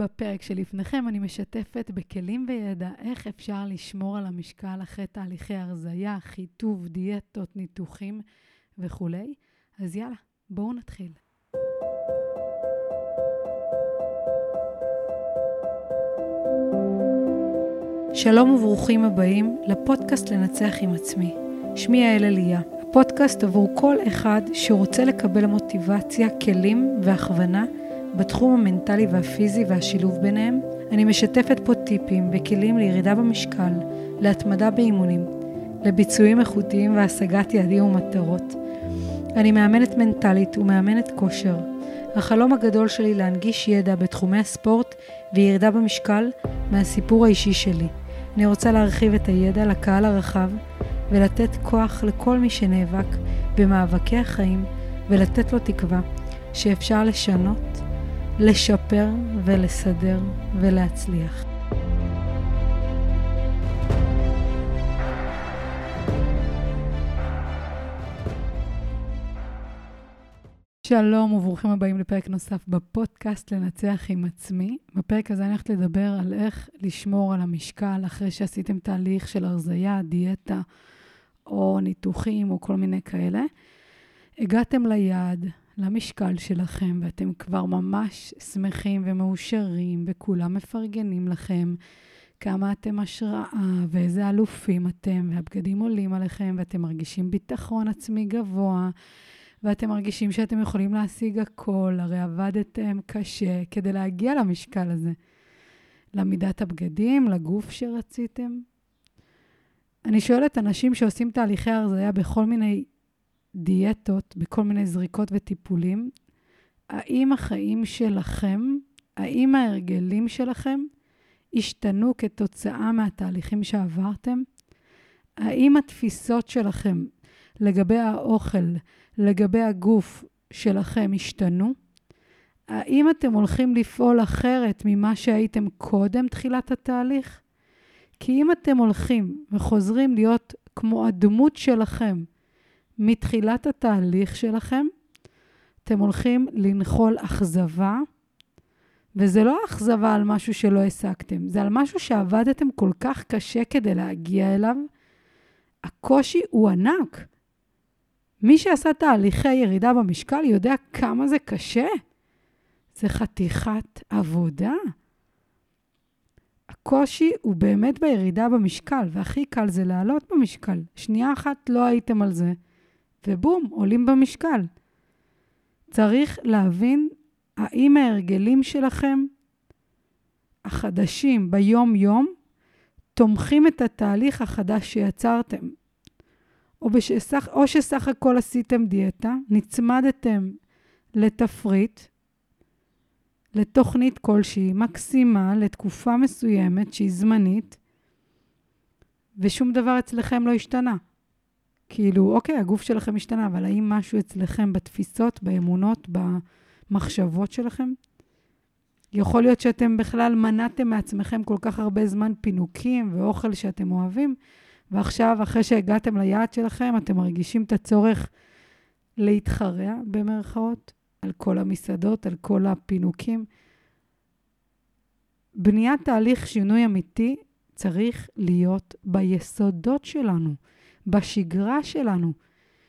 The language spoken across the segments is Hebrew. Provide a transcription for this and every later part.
בפרק שלפניכם אני משתפת בכלים וידע איך אפשר לשמור על המשקל אחרי תהליכי הרזייה, חיטוב, דיאטות, ניתוחים וכולי. אז יאללה, בואו נתחיל. שלום וברוכים הבאים לפודקאסט לנצח עם עצמי. שמי יעל אליה, הפודקאסט עבור כל אחד שרוצה לקבל מוטיבציה, כלים והכוונה בתחום המנטלי והפיזי והשילוב ביניהם. אני משתפת פה טיפים וכלים לירידה במשקל, להתמדה באימונים, לביצועים איכותיים והשגת יעדים ומטרות. אני מאמנת מנטלית ומאמנת כושר. החלום הגדול שלי להנגיש ידע בתחומי הספורט וירידה במשקל מהסיפור האישי שלי. אני רוצה להרחיב את הידע לקהל הרחב ולתת כוח לכל מי שנאבק במאבקי החיים ולתת לו תקווה שאפשר לשנות, לשפר ולסדר ולהצליח. שלום וברוכים הבאים לפרק נוסף בפודקאסט לנצח עם עצמי. בפרק הזה אני הולכת לדבר על איך לשמור על המשקל אחרי שעשיתם תהליך של הרזייה, דיאטה או ניתוחים או כל מיני כאלה. הגעתם ליעד, למשקל שלכם, ואתם כבר ממש שמחים ומאושרים, וכולם מפרגנים לכם כמה אתם השראה, ואיזה אלופים אתם, והבגדים עולים עליכם, ואתם מרגישים ביטחון עצמי גבוה. ואתם מרגישים שאתם יכולים להשיג הכל, הרי עבדתם קשה כדי להגיע למשקל הזה. למידת הבגדים, לגוף שרציתם. אני שואלת אנשים שעושים תהליכי הרזייה בכל מיני דיאטות, בכל מיני זריקות וטיפולים, האם החיים שלכם, האם ההרגלים שלכם השתנו כתוצאה מהתהליכים שעברתם? האם התפיסות שלכם לגבי האוכל, לגבי הגוף שלכם השתנו? האם אתם הולכים לפעול אחרת ממה שהייתם קודם תחילת התהליך? כי אם אתם הולכים וחוזרים להיות כמו הדמות שלכם מתחילת התהליך שלכם, אתם הולכים לנחול אכזבה, וזה לא אכזבה על משהו שלא השגתם, זה על משהו שעבדתם כל כך קשה כדי להגיע אליו. הקושי הוא ענק. מי שעשה תהליכי ירידה במשקל יודע כמה זה קשה. זה חתיכת עבודה. הקושי הוא באמת בירידה במשקל, והכי קל זה לעלות במשקל. שנייה אחת לא הייתם על זה, ובום, עולים במשקל. צריך להבין האם ההרגלים שלכם, החדשים ביום-יום, תומכים את התהליך החדש שיצרתם. או, בשסך, או שסך הכל עשיתם דיאטה, נצמדתם לתפריט, לתוכנית כלשהי, מקסימה, לתקופה מסוימת שהיא זמנית, ושום דבר אצלכם לא השתנה. כאילו, אוקיי, הגוף שלכם השתנה, אבל האם משהו אצלכם בתפיסות, באמונות, במחשבות שלכם? יכול להיות שאתם בכלל מנעתם מעצמכם כל כך הרבה זמן פינוקים ואוכל שאתם אוהבים, ועכשיו, אחרי שהגעתם ליעד שלכם, אתם מרגישים את הצורך להתחרע, במרכאות, על כל המסעדות, על כל הפינוקים. בניית תהליך שינוי אמיתי צריך להיות ביסודות שלנו, בשגרה שלנו,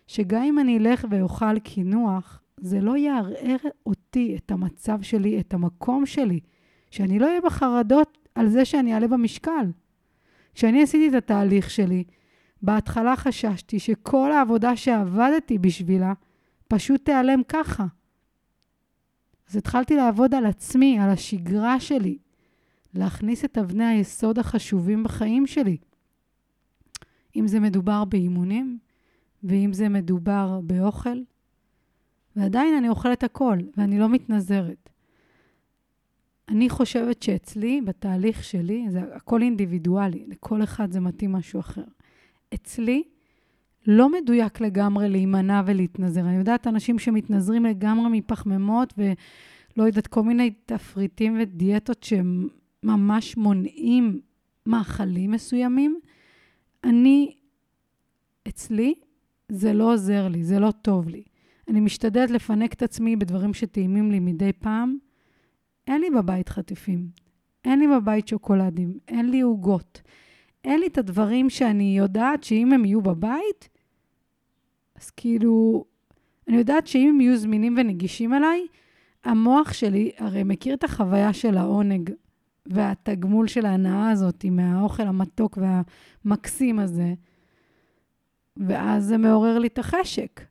שגם אם אני אלך ואוכל קינוח, זה לא יערער אותי, את המצב שלי, את המקום שלי, שאני לא אהיה בחרדות על זה שאני אעלה במשקל. כשאני עשיתי את התהליך שלי, בהתחלה חששתי שכל העבודה שעבדתי בשבילה פשוט תיעלם ככה. אז התחלתי לעבוד על עצמי, על השגרה שלי, להכניס את אבני היסוד החשובים בחיים שלי. אם זה מדובר באימונים, ואם זה מדובר באוכל, ועדיין אני אוכלת הכל, ואני לא מתנזרת. אני חושבת שאצלי, בתהליך שלי, זה הכל אינדיבידואלי, לכל אחד זה מתאים משהו אחר. אצלי לא מדויק לגמרי להימנע ולהתנזר. אני יודעת אנשים שמתנזרים לגמרי מפחמימות ולא יודעת, כל מיני תפריטים ודיאטות שממש מונעים מאכלים מסוימים. אני, אצלי, זה לא עוזר לי, זה לא טוב לי. אני משתדלת לפנק את עצמי בדברים שטעימים לי מדי פעם, אין לי בבית חטיפים, אין לי בבית שוקולדים, אין לי עוגות. אין לי את הדברים שאני יודעת שאם הם יהיו בבית, אז כאילו, אני יודעת שאם הם יהיו זמינים ונגישים אליי, המוח שלי הרי מכיר את החוויה של העונג והתגמול של ההנאה הזאת מהאוכל המתוק והמקסים הזה, ואז זה מעורר לי את החשק.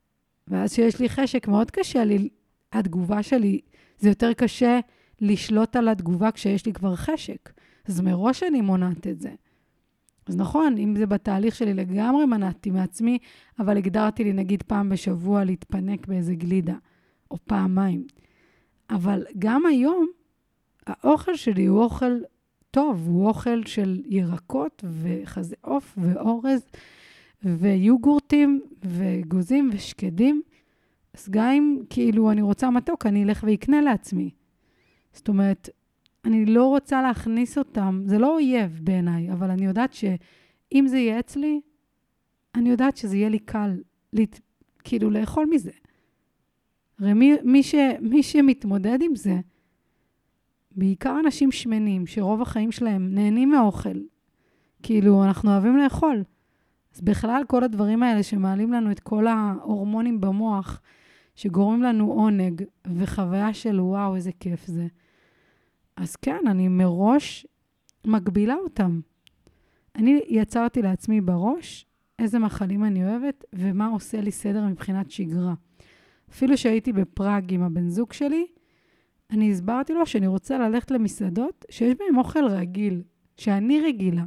ואז כשיש לי חשק, מאוד קשה לי, התגובה שלי, זה יותר קשה לשלוט על התגובה כשיש לי כבר חשק. אז מראש אני מונעת את זה. אז נכון, אם זה בתהליך שלי לגמרי מנעתי מעצמי, אבל הגדרתי לי נגיד פעם בשבוע להתפנק באיזה גלידה, או פעמיים. אבל גם היום, האוכל שלי הוא אוכל טוב, הוא אוכל של ירקות וחזה עוף ואורז ויוגורטים וגוזים ושקדים. אז גם אם כאילו אני רוצה מתוק, אני אלך ואקנה לעצמי. זאת אומרת, אני לא רוצה להכניס אותם, זה לא אויב בעיניי, אבל אני יודעת שאם זה יהיה אצלי, אני יודעת שזה יהיה לי קל, להת, כאילו, לאכול מזה. הרי מי, מי, ש, מי שמתמודד עם זה, בעיקר אנשים שמנים, שרוב החיים שלהם נהנים מאוכל. כאילו, אנחנו אוהבים לאכול. אז בכלל, כל הדברים האלה שמעלים לנו את כל ההורמונים במוח, שגורמים לנו עונג וחוויה של וואו, איזה כיף זה. אז כן, אני מראש מגבילה אותם. אני יצרתי לעצמי בראש איזה מחלים אני אוהבת ומה עושה לי סדר מבחינת שגרה. אפילו שהייתי בפראג עם הבן זוג שלי, אני הסברתי לו שאני רוצה ללכת למסעדות שיש בהן אוכל רגיל, שאני רגילה.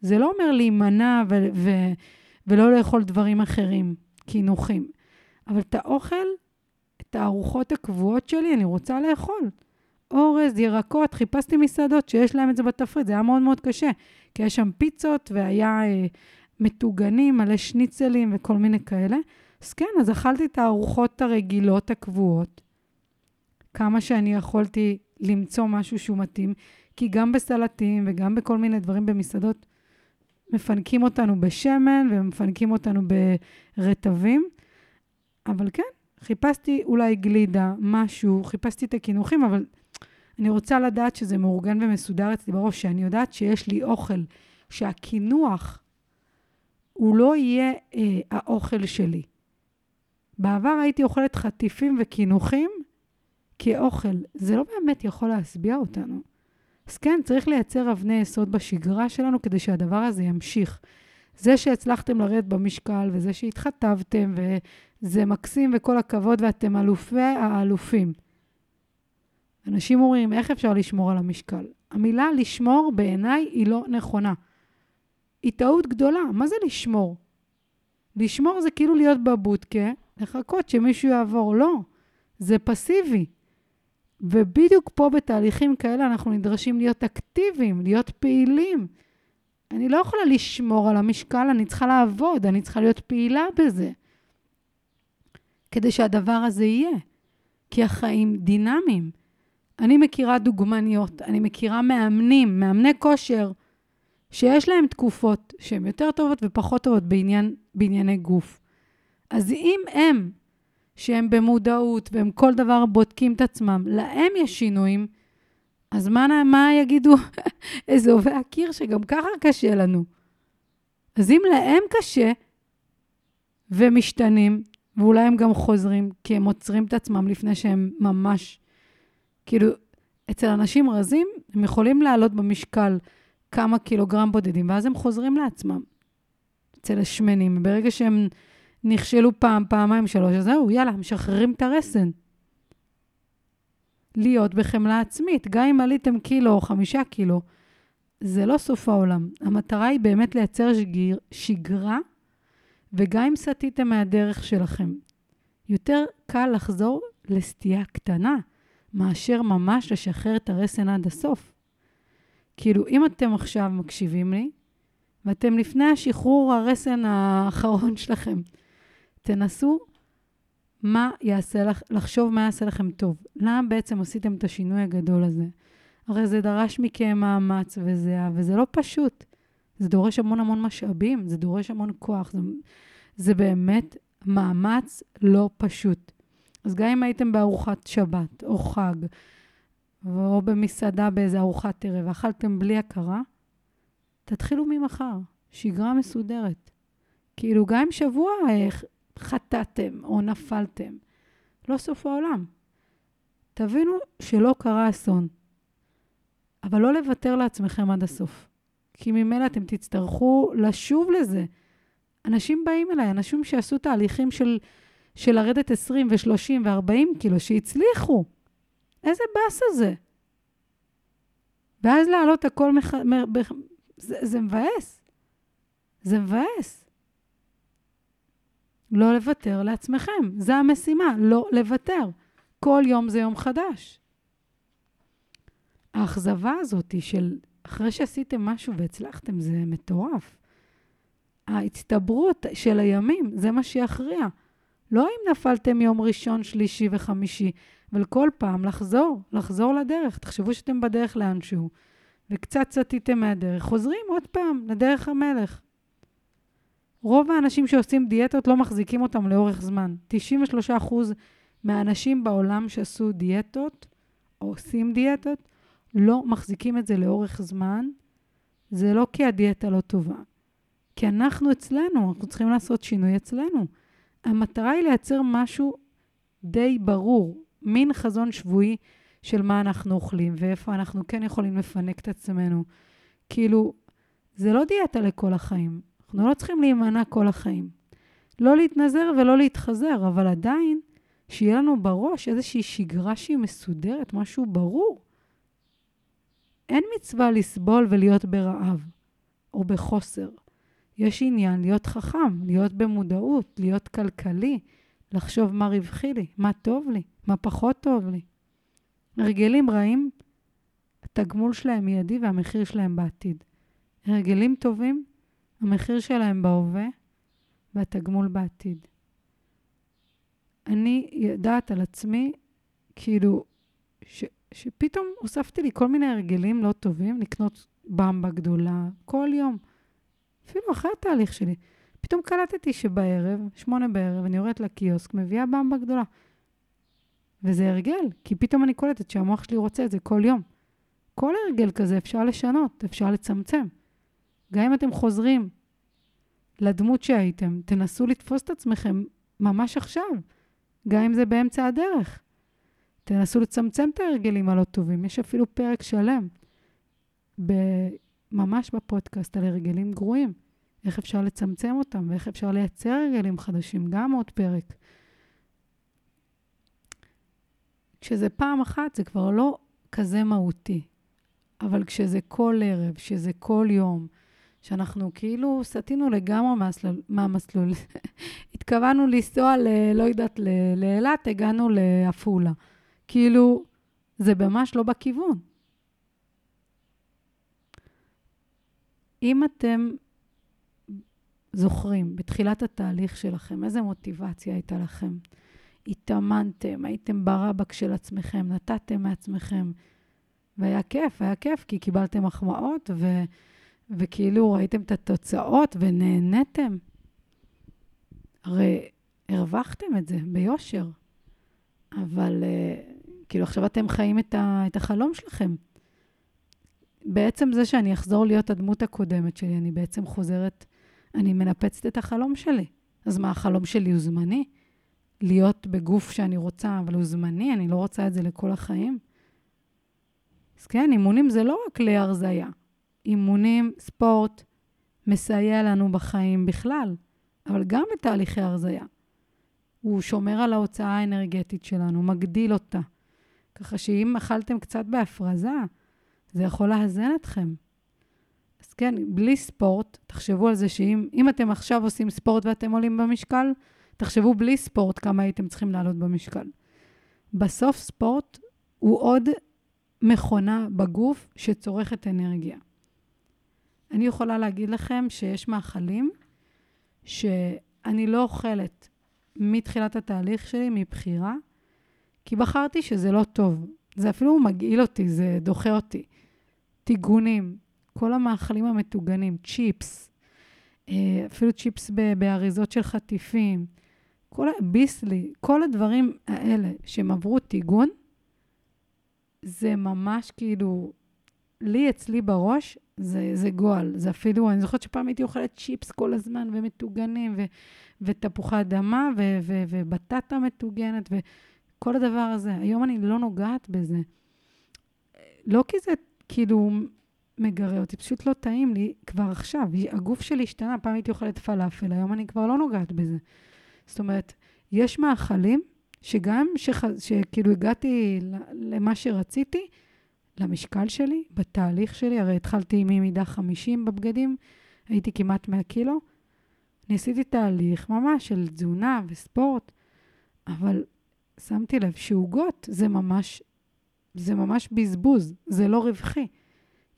זה לא אומר להימנע ו- ו- ולא לאכול דברים אחרים, קינוחים. אבל את האוכל, את הארוחות הקבועות שלי, אני רוצה לאכול. אורז, ירקות, חיפשתי מסעדות שיש להם את זה בתפריט, זה היה מאוד מאוד קשה, כי יש שם פיצות והיה אה, מטוגנים, מלא שניצלים וכל מיני כאלה. אז כן, אז אכלתי את הארוחות הרגילות הקבועות, כמה שאני יכולתי למצוא משהו שהוא מתאים, כי גם בסלטים וגם בכל מיני דברים במסעדות, מפנקים אותנו בשמן ומפנקים אותנו ברטבים, אבל כן, חיפשתי אולי גלידה, משהו, חיפשתי את הקינוחים, אבל אני רוצה לדעת שזה מאורגן ומסודר אצלי בראש, שאני יודעת שיש לי אוכל, שהקינוח הוא לא יהיה אה, האוכל שלי. בעבר הייתי אוכלת חטיפים וקינוחים כאוכל. זה לא באמת יכול להשביע אותנו. אז כן, צריך לייצר אבני יסוד בשגרה שלנו כדי שהדבר הזה ימשיך. זה שהצלחתם לרדת במשקל, וזה שהתחתבתם, וזה מקסים וכל הכבוד, ואתם אלופי האלופים. אנשים אומרים, איך אפשר לשמור על המשקל? המילה לשמור בעיניי היא לא נכונה. היא טעות גדולה. מה זה לשמור? לשמור זה כאילו להיות בבודקה, לחכות שמישהו יעבור. לא, זה פסיבי. ובדיוק פה בתהליכים כאלה אנחנו נדרשים להיות אקטיביים, להיות פעילים. אני לא יכולה לשמור על המשקל, אני צריכה לעבוד, אני צריכה להיות פעילה בזה. כדי שהדבר הזה יהיה. כי החיים דינמיים. אני מכירה דוגמניות, אני מכירה מאמנים, מאמני כושר, שיש להם תקופות שהן יותר טובות ופחות טובות בעניין, בענייני גוף. אז אם הם, שהם במודעות והם כל דבר בודקים את עצמם, להם יש שינויים, אז מה, מה יגידו אזובי הקיר שגם ככה קשה לנו? אז אם להם קשה ומשתנים, ואולי הם גם חוזרים, כי הם עוצרים את עצמם לפני שהם ממש כאילו, אצל אנשים רזים, הם יכולים לעלות במשקל כמה קילוגרם בודדים, ואז הם חוזרים לעצמם. אצל השמנים, ברגע שהם נכשלו פעם, פעמיים, שלוש, אז זהו, יאללה, משחררים את הרסן. להיות בחמלה עצמית, גם אם עליתם קילו או חמישה קילו, זה לא סוף העולם. המטרה היא באמת לייצר שגיר, שגרה, וגם אם סטיתם מהדרך שלכם. יותר קל לחזור לסטייה קטנה. מאשר ממש לשחרר את הרסן עד הסוף. כאילו, אם אתם עכשיו מקשיבים לי, ואתם לפני השחרור הרסן האחרון שלכם, תנסו מה יעשה לך, לחשוב מה יעשה לכם טוב. למה בעצם עשיתם את השינוי הגדול הזה? הרי זה דרש מכם מאמץ וזה, וזה לא פשוט. זה דורש המון המון משאבים, זה דורש המון כוח, זה, זה באמת מאמץ לא פשוט. אז גם אם הייתם בארוחת שבת או חג, או במסעדה באיזה ארוחת ערב, אכלתם בלי הכרה, תתחילו ממחר, שגרה מסודרת. כאילו, גם אם שבוע אה, חטאתם או נפלתם, לא סוף העולם. תבינו שלא קרה אסון, אבל לא לוותר לעצמכם עד הסוף. כי ממילא אתם תצטרכו לשוב לזה. אנשים באים אליי, אנשים שעשו תהליכים של, של לרדת 20 ו-30 ו-40 קילו, שהצליחו. איזה באס זה. ואז להעלות הכל, מח... מ... זה, זה מבאס. זה מבאס. לא לוותר לעצמכם, זו המשימה, לא לוותר. כל יום זה יום חדש. האכזבה הזאת של אחרי שעשיתם משהו והצלחתם, זה מטורף. ההצטברות של הימים, זה מה שיכריע. לא אם נפלתם יום ראשון, שלישי וחמישי, אבל כל פעם לחזור, לחזור לדרך. תחשבו שאתם בדרך לאנשהו, וקצת סטיתם מהדרך, חוזרים עוד פעם לדרך המלך. רוב האנשים שעושים דיאטות לא מחזיקים אותם לאורך זמן. 93% מהאנשים בעולם שעשו דיאטות, או עושים דיאטות, לא מחזיקים את זה לאורך זמן. זה לא כי הדיאטה לא טובה, כי אנחנו אצלנו, אנחנו צריכים לעשות שינוי אצלנו. המטרה היא לייצר משהו די ברור, מין חזון שבועי של מה אנחנו אוכלים ואיפה אנחנו כן יכולים לפנק את עצמנו. כאילו, זה לא דיאטה לכל החיים. אנחנו לא צריכים להימנע כל החיים. לא להתנזר ולא להתחזר, אבל עדיין, שיהיה לנו בראש איזושהי שגרה שהיא מסודרת, משהו ברור. אין מצווה לסבול ולהיות ברעב או בחוסר. יש עניין להיות חכם, להיות במודעות, להיות כלכלי, לחשוב מה רווחי לי, מה טוב לי, מה פחות טוב לי. הרגלים רעים, התגמול שלהם מיידי והמחיר שלהם בעתיד. הרגלים טובים, המחיר שלהם בהווה והתגמול בעתיד. אני יודעת על עצמי, כאילו, ש, שפתאום הוספתי לי כל מיני הרגלים לא טובים, לקנות במבה גדולה כל יום. אפילו אחרי התהליך שלי. פתאום קלטתי שבערב, שמונה בערב, אני יורדת לקיוסק, מביאה במבה גדולה. וזה הרגל, כי פתאום אני קולטת שהמוח שלי רוצה את זה כל יום. כל הרגל כזה אפשר לשנות, אפשר לצמצם. גם אם אתם חוזרים לדמות שהייתם, תנסו לתפוס את עצמכם ממש עכשיו, גם אם זה באמצע הדרך. תנסו לצמצם את ההרגלים הלא טובים. יש אפילו פרק שלם, ב- ממש בפודקאסט, על הרגלים גרועים. איך אפשר לצמצם אותם ואיך אפשר לייצר הרגלים חדשים, גם עוד פרק. כשזה פעם אחת זה כבר לא כזה מהותי, אבל כשזה כל ערב, כשזה כל יום, שאנחנו כאילו סטינו לגמרי מהמסלול, מהמסלול. התכוונו לנסוע, ל, לא יודעת, לאילת, הגענו לעפולה. כאילו, זה ממש לא בכיוון. אם אתם זוכרים, בתחילת התהליך שלכם, איזה מוטיבציה הייתה לכם? התאמנתם, הייתם ברבק של עצמכם, נתתם מעצמכם, והיה כיף, היה כיף, כי קיבלתם מחמאות, ו... וכאילו ראיתם את התוצאות ונהניתם. הרי הרווחתם את זה ביושר, אבל uh, כאילו עכשיו אתם חיים את, ה, את החלום שלכם. בעצם זה שאני אחזור להיות הדמות הקודמת שלי, אני בעצם חוזרת, אני מנפצת את החלום שלי. אז מה, החלום שלי הוא זמני? להיות בגוף שאני רוצה, אבל הוא זמני, אני לא רוצה את זה לכל החיים? אז כן, אימונים זה לא רק להרזייה. אימונים, ספורט, מסייע לנו בחיים בכלל, אבל גם בתהליכי הרזייה. הוא שומר על ההוצאה האנרגטית שלנו, מגדיל אותה. ככה שאם אכלתם קצת בהפרזה, זה יכול לאזן אתכם. אז כן, בלי ספורט, תחשבו על זה שאם אתם עכשיו עושים ספורט ואתם עולים במשקל, תחשבו בלי ספורט כמה הייתם צריכים לעלות במשקל. בסוף ספורט הוא עוד מכונה בגוף שצורכת אנרגיה. אני יכולה להגיד לכם שיש מאכלים שאני לא אוכלת מתחילת התהליך שלי, מבחירה, כי בחרתי שזה לא טוב. זה אפילו מגעיל אותי, זה דוחה אותי. טיגונים, כל המאכלים המטוגנים, צ'יפס, אה, אפילו צ'יפס באריזות של חטיפים, כל הביסלי, כל הדברים האלה שהם עברו טיגון, זה ממש כאילו, לי אצלי בראש זה, זה גועל. זה אפילו, אני זוכרת שפעם הייתי אוכלת צ'יפס כל הזמן, ומטוגנים, ו, ותפוחי אדמה, ו, ו, ובטטה מטוגנת, וכל הדבר הזה. היום אני לא נוגעת בזה. לא כי זה כאילו מגרה אותי, פשוט לא טעים לי כבר עכשיו. הגוף שלי השתנה, פעם הייתי אוכלת פלאפל, היום אני כבר לא נוגעת בזה. זאת אומרת, יש מאכלים שגם. שכאילו הגעתי למה שרציתי, למשקל שלי, בתהליך שלי, הרי התחלתי ממידה 50 בבגדים, הייתי כמעט 100 קילו. ניסיתי תהליך ממש של תזונה וספורט, אבל שמתי לב שעוגות זה ממש, זה ממש בזבוז, זה לא רווחי.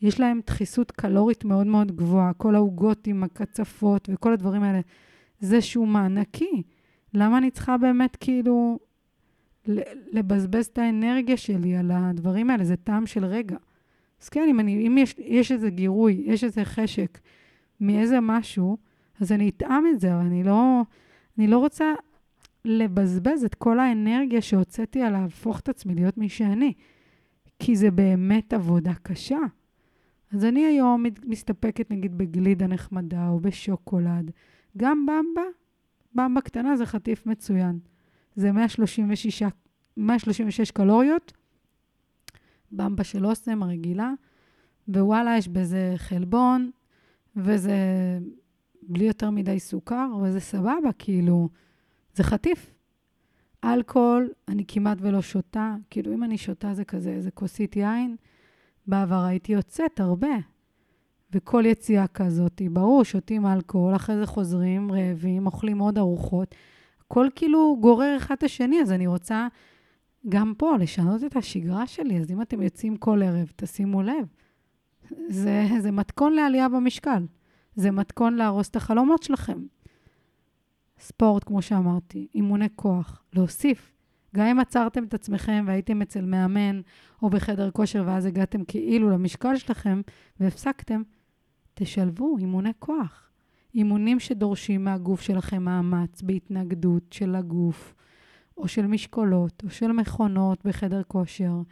יש להם דחיסות קלורית מאוד מאוד גבוהה, כל העוגות עם הקצפות וכל הדברים האלה. זה שהוא מענקי. למה אני צריכה באמת כאילו לבזבז את האנרגיה שלי על הדברים האלה? זה טעם של רגע. אז כן, אם, אני, אם יש, יש איזה גירוי, יש איזה חשק מאיזה משהו, אז אני אטעם את זה, אבל אני לא, אני לא רוצה לבזבז את כל האנרגיה שהוצאתי על להפוך את עצמי להיות מי שאני, כי זה באמת עבודה קשה. אז אני היום מסתפקת נגיד בגלידה נחמדה או בשוקולד. גם במבה, במבה קטנה זה חטיף מצוין. זה 136, 136 קלוריות, במבה של אוסם הרגילה, ווואלה, יש בזה חלבון, וזה בלי יותר מדי סוכר, וזה סבבה, כאילו, זה חטיף. אלכוהול, אני כמעט ולא שותה, כאילו, אם אני שותה זה כזה, איזה כוסית יין, בעבר הייתי יוצאת הרבה. וכל יציאה כזאת, ברור, שותים אלכוהול, אחרי זה חוזרים רעבים, אוכלים עוד ארוחות. הכל כאילו גורר אחד את השני, אז אני רוצה גם פה לשנות את השגרה שלי. אז אם אתם יוצאים כל ערב, תשימו לב. זה, זה מתכון לעלייה במשקל. זה מתכון להרוס את החלומות שלכם. ספורט, כמו שאמרתי, אימוני כוח, להוסיף. גם אם עצרתם את עצמכם והייתם אצל מאמן או בחדר כושר ואז הגעתם כאילו למשקל שלכם והפסקתם, תשלבו אימוני כוח. אימונים שדורשים מהגוף שלכם מאמץ בהתנגדות של הגוף, או של משקולות, או של מכונות בחדר כושר.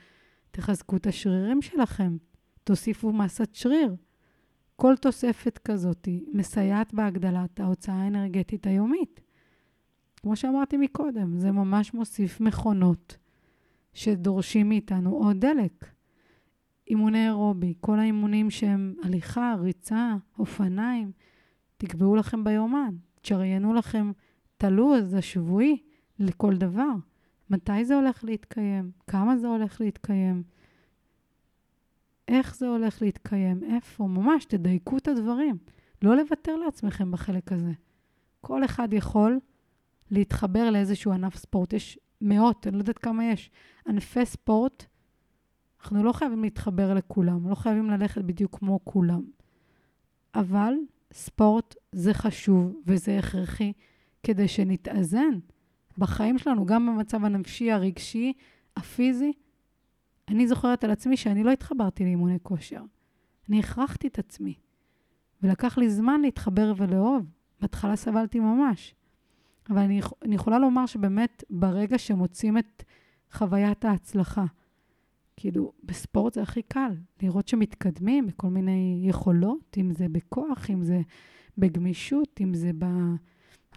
תחזקו את השרירים שלכם, תוסיפו מסת שריר. כל תוספת כזאת מסייעת בהגדלת ההוצאה האנרגטית היומית. כמו שאמרתי מקודם, זה ממש מוסיף מכונות שדורשים מאיתנו עוד דלק. אימוני אירובי, כל האימונים שהם הליכה, ריצה, אופניים, תקבעו לכם ביומן, תשריינו לכם את הלו"ז השבועי לכל דבר. מתי זה הולך להתקיים? כמה זה הולך להתקיים? איך זה הולך להתקיים? איפה? ממש, תדייקו את הדברים. לא לוותר לעצמכם בחלק הזה. כל אחד יכול להתחבר לאיזשהו ענף ספורט. יש מאות, אני לא יודעת כמה יש, ענפי ספורט. אנחנו לא חייבים להתחבר לכולם, לא חייבים ללכת בדיוק כמו כולם. אבל ספורט זה חשוב וזה הכרחי כדי שנתאזן בחיים שלנו, גם במצב הנפשי, הרגשי, הפיזי. אני זוכרת על עצמי שאני לא התחברתי לאימוני כושר. אני הכרחתי את עצמי, ולקח לי זמן להתחבר ולאהוב. בהתחלה סבלתי ממש. אבל אני, אני יכולה לומר שבאמת, ברגע שמוצאים את חוויית ההצלחה, כאילו, בספורט זה הכי קל, לראות שמתקדמים בכל מיני יכולות, אם זה בכוח, אם זה בגמישות, אם זה ב...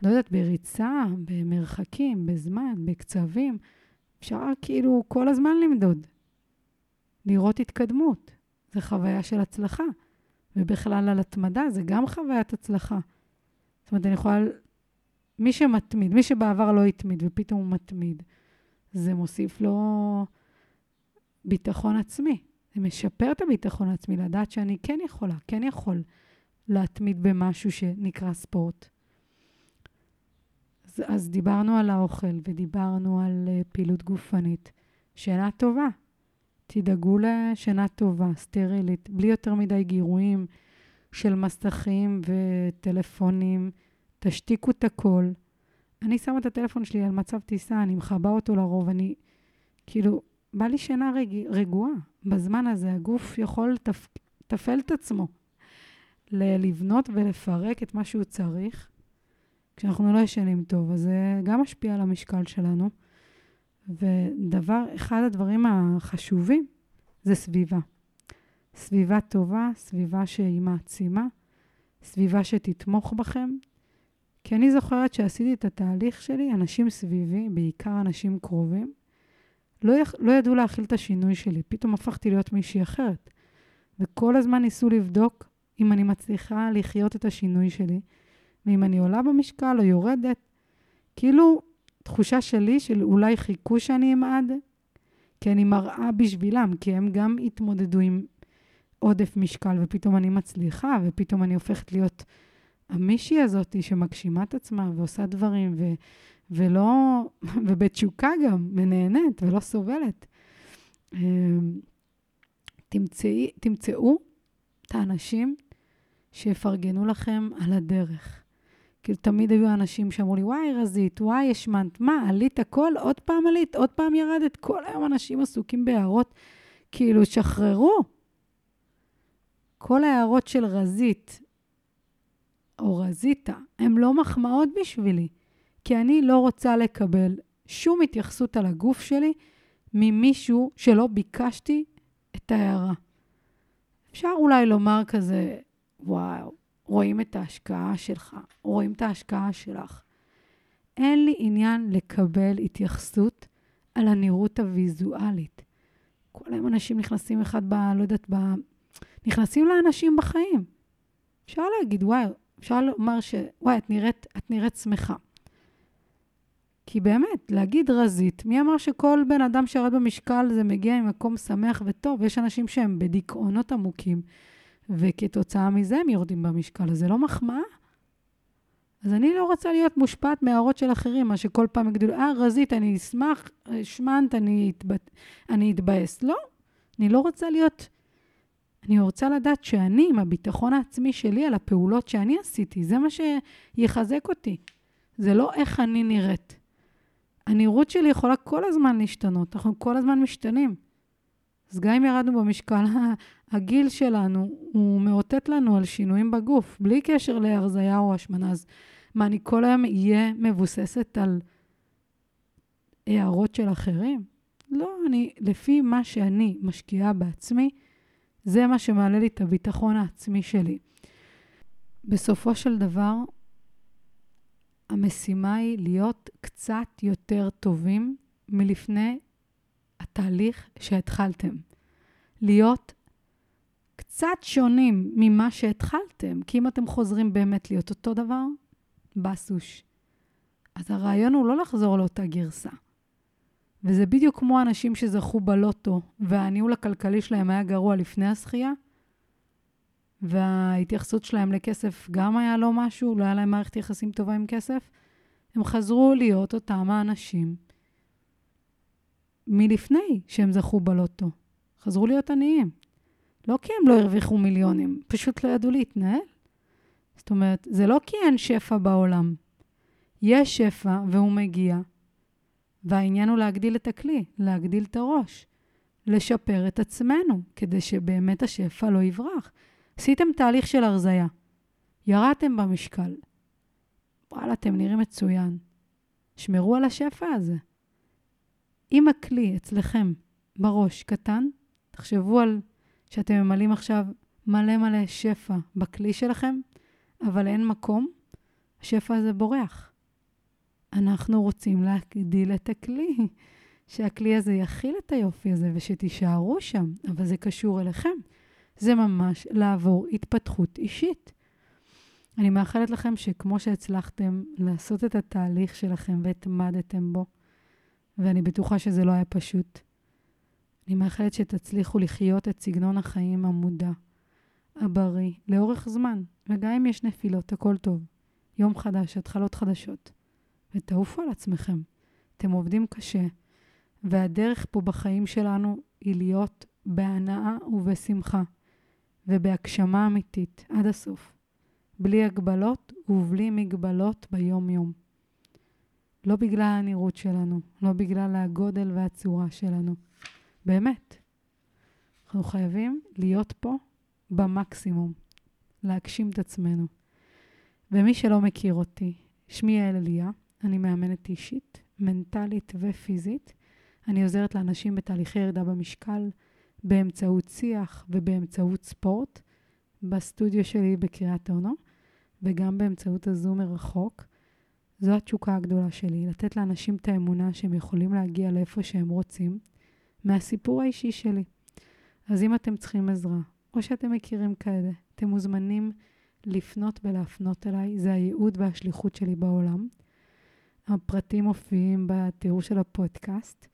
לא יודעת, בריצה, במרחקים, בזמן, בקצבים. אפשר כאילו כל הזמן למדוד, לראות התקדמות. זו חוויה של הצלחה. ובכלל על התמדה, זה גם חוויית הצלחה. זאת אומרת, אני יכולה... מי שמתמיד, מי שבעבר לא התמיד ופתאום הוא מתמיד, זה מוסיף לו ביטחון עצמי. זה משפר את הביטחון העצמי, לדעת שאני כן יכולה, כן יכול להתמיד במשהו שנקרא ספורט. אז, אז דיברנו על האוכל ודיברנו על uh, פעילות גופנית. שינה טובה. תדאגו לשינה טובה, סטרילית, בלי יותר מדי גירויים של מסכים וטלפונים. תשתיקו את הכל. אני שמה את הטלפון שלי על מצב טיסה, אני מכבה אותו לרוב, אני כאילו, בא לי שינה רג... רגועה. בזמן הזה הגוף יכול לתפעל את עצמו, לבנות ולפרק את מה שהוא צריך. כשאנחנו לא ישנים טוב, אז זה גם משפיע על המשקל שלנו. ודבר, אחד הדברים החשובים זה סביבה. סביבה טובה, סביבה שהיא מעצימה, סביבה שתתמוך בכם. כי אני זוכרת שעשיתי את התהליך שלי, אנשים סביבי, בעיקר אנשים קרובים, לא, יח... לא ידעו להכיל את השינוי שלי. פתאום הפכתי להיות מישהי אחרת. וכל הזמן ניסו לבדוק אם אני מצליחה לחיות את השינוי שלי, ואם אני עולה במשקל או יורדת. כאילו, תחושה שלי של אולי חיכו שאני אמעד, כי אני מראה בשבילם, כי הם גם התמודדו עם עודף משקל, ופתאום אני מצליחה, ופתאום אני הופכת להיות המישהי הזאת שמגשימה את עצמה ועושה דברים, ו, ולא, ובתשוקה גם, ונהנית ולא סובלת. אמ, תמצאי, תמצאו את האנשים שיפרגנו לכם על הדרך. כאילו, תמיד היו אנשים שאמרו לי, וואי, רזית, וואי, השמנת, מה, עלית הכל? עוד פעם עלית? עוד פעם ירדת? כל היום אנשים עסוקים בהערות. כאילו, שחררו. כל ההערות של רזית או רזיתה הן לא מחמאות בשבילי, כי אני לא רוצה לקבל שום התייחסות על הגוף שלי ממישהו שלא ביקשתי את ההערה. אפשר אולי לומר כזה, וואו, רואים את ההשקעה שלך, רואים את ההשקעה שלך. אין לי עניין לקבל התייחסות על הנראות הוויזואלית. כל היום אנשים נכנסים אחד ב... לא יודעת, ב... נכנסים לאנשים בחיים. אפשר להגיד, וואי, אפשר לומר ש... וואי, את נראית, את נראית שמחה. כי באמת, להגיד רזית, מי אמר שכל בן אדם שירד במשקל זה מגיע ממקום שמח וטוב? יש אנשים שהם בדיכאונות עמוקים, וכתוצאה מזה הם יורדים במשקל, אז זה לא מחמאה. אז אני לא רוצה להיות מושפעת מהערות של אחרים, מה שכל פעם יגידו אה, רזית, אני אשמח, שמנת, אני, אתבט... אני אתבאס. לא, אני לא רוצה להיות... אני רוצה לדעת שאני, עם הביטחון העצמי שלי על הפעולות שאני עשיתי, זה מה שיחזק אותי. זה לא איך אני נראית. הנראות שלי יכולה כל הזמן להשתנות, אנחנו כל הזמן משתנים. אז גם אם ירדנו במשקל, הגיל שלנו, הוא מאותת לנו על שינויים בגוף, בלי קשר להרזייה או השמנה. אז מה, אני כל היום אהיה מבוססת על הערות של אחרים? לא, אני, לפי מה שאני משקיעה בעצמי, זה מה שמעלה לי את הביטחון העצמי שלי. בסופו של דבר, המשימה היא להיות קצת יותר טובים מלפני התהליך שהתחלתם. להיות קצת שונים ממה שהתחלתם, כי אם אתם חוזרים באמת להיות אותו דבר, בסוש. אז הרעיון הוא לא לחזור לאותה גרסה. וזה בדיוק כמו אנשים שזכו בלוטו, והניהול הכלכלי שלהם היה גרוע לפני הזכייה, וההתייחסות שלהם לכסף גם היה לא משהו, לא היה להם מערכת יחסים טובה עם כסף, הם חזרו להיות אותם האנשים מלפני שהם זכו בלוטו. חזרו להיות עניים. לא כי הם לא הרוויחו מיליונים, פשוט לא ידעו להתנהל. זאת אומרת, זה לא כי אין שפע בעולם. יש שפע והוא מגיע, והעניין הוא להגדיל את הכלי, להגדיל את הראש, לשפר את עצמנו, כדי שבאמת השפע לא יברח. עשיתם תהליך של הרזייה, ירדתם במשקל. וואלה, אתם נראים מצוין. שמרו על השפע הזה. אם הכלי אצלכם בראש קטן, תחשבו על שאתם ממלאים עכשיו מלא מלא שפע בכלי שלכם, אבל אין מקום, השפע הזה בורח. אנחנו רוצים להגדיל את הכלי, שהכלי הזה יכיל את היופי הזה ושתישארו שם, אבל זה קשור אליכם. זה ממש לעבור התפתחות אישית. אני מאחלת לכם שכמו שהצלחתם לעשות את התהליך שלכם והתמדתם בו, ואני בטוחה שזה לא היה פשוט, אני מאחלת שתצליחו לחיות את סגנון החיים המודע, הבריא, לאורך זמן, וגם אם יש נפילות, הכל טוב. יום חדש, התחלות חדשות. ותעופו על עצמכם. אתם עובדים קשה, והדרך פה בחיים שלנו היא להיות בהנאה ובשמחה, ובהגשמה אמיתית עד הסוף, בלי הגבלות ובלי מגבלות ביום-יום. לא בגלל הנראות שלנו, לא בגלל הגודל והצורה שלנו. באמת. אנחנו חייבים להיות פה במקסימום, להגשים את עצמנו. ומי שלא מכיר אותי, שמי יעל אליה, אני מאמנת אישית, מנטלית ופיזית. אני עוזרת לאנשים בתהליכי ירידה במשקל, באמצעות שיח ובאמצעות ספורט בסטודיו שלי בקריית אונו, וגם באמצעות הזום מרחוק. זו התשוקה הגדולה שלי, לתת לאנשים את האמונה שהם יכולים להגיע לאיפה שהם רוצים, מהסיפור האישי שלי. אז אם אתם צריכים עזרה, או שאתם מכירים כאלה, אתם מוזמנים לפנות ולהפנות אליי, זה הייעוד והשליחות שלי בעולם. הפרטים מופיעים בתיאור של הפודקאסט.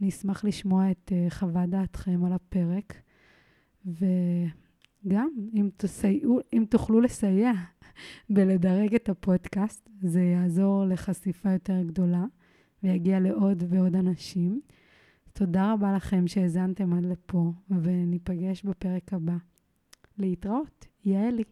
אני אשמח לשמוע את uh, חוות דעתכם על הפרק, וגם אם, תסייעו, אם תוכלו לסייע בלדרג את הפודקאסט, זה יעזור לחשיפה יותר גדולה ויגיע לעוד ועוד אנשים. תודה רבה לכם שהאזנתם עד לפה, וניפגש בפרק הבא. להתראות, יעלי.